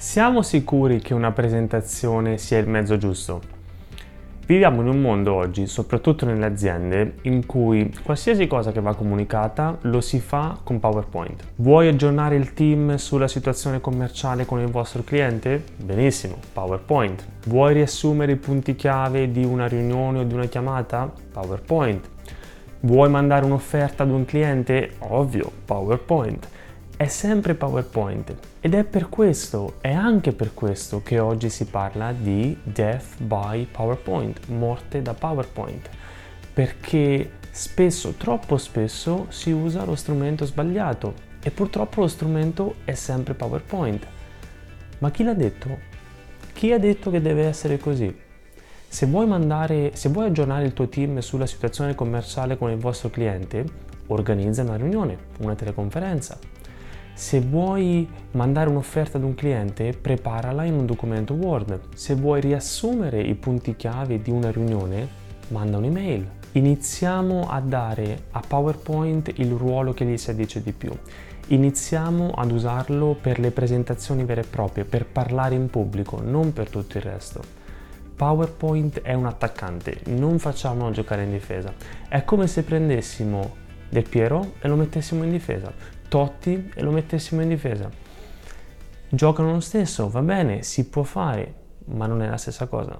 Siamo sicuri che una presentazione sia il mezzo giusto? Viviamo in un mondo oggi, soprattutto nelle aziende, in cui qualsiasi cosa che va comunicata lo si fa con PowerPoint. Vuoi aggiornare il team sulla situazione commerciale con il vostro cliente? Benissimo, PowerPoint. Vuoi riassumere i punti chiave di una riunione o di una chiamata? PowerPoint. Vuoi mandare un'offerta ad un cliente? Ovvio, PowerPoint è sempre PowerPoint ed è per questo, è anche per questo che oggi si parla di death by PowerPoint, morte da PowerPoint, perché spesso, troppo spesso, si usa lo strumento sbagliato e purtroppo lo strumento è sempre PowerPoint. Ma chi l'ha detto? Chi ha detto che deve essere così? Se vuoi, mandare, se vuoi aggiornare il tuo team sulla situazione commerciale con il vostro cliente, organizza una riunione, una teleconferenza, se vuoi mandare un'offerta ad un cliente, preparala in un documento Word. Se vuoi riassumere i punti chiave di una riunione, manda un'email. Iniziamo a dare a PowerPoint il ruolo che gli si addice di più. Iniziamo ad usarlo per le presentazioni vere e proprie, per parlare in pubblico, non per tutto il resto. PowerPoint è un attaccante, non facciamolo giocare in difesa. È come se prendessimo Del Piero e lo mettessimo in difesa. Totti e lo mettessimo in difesa. Giocano lo stesso, va bene, si può fare, ma non è la stessa cosa.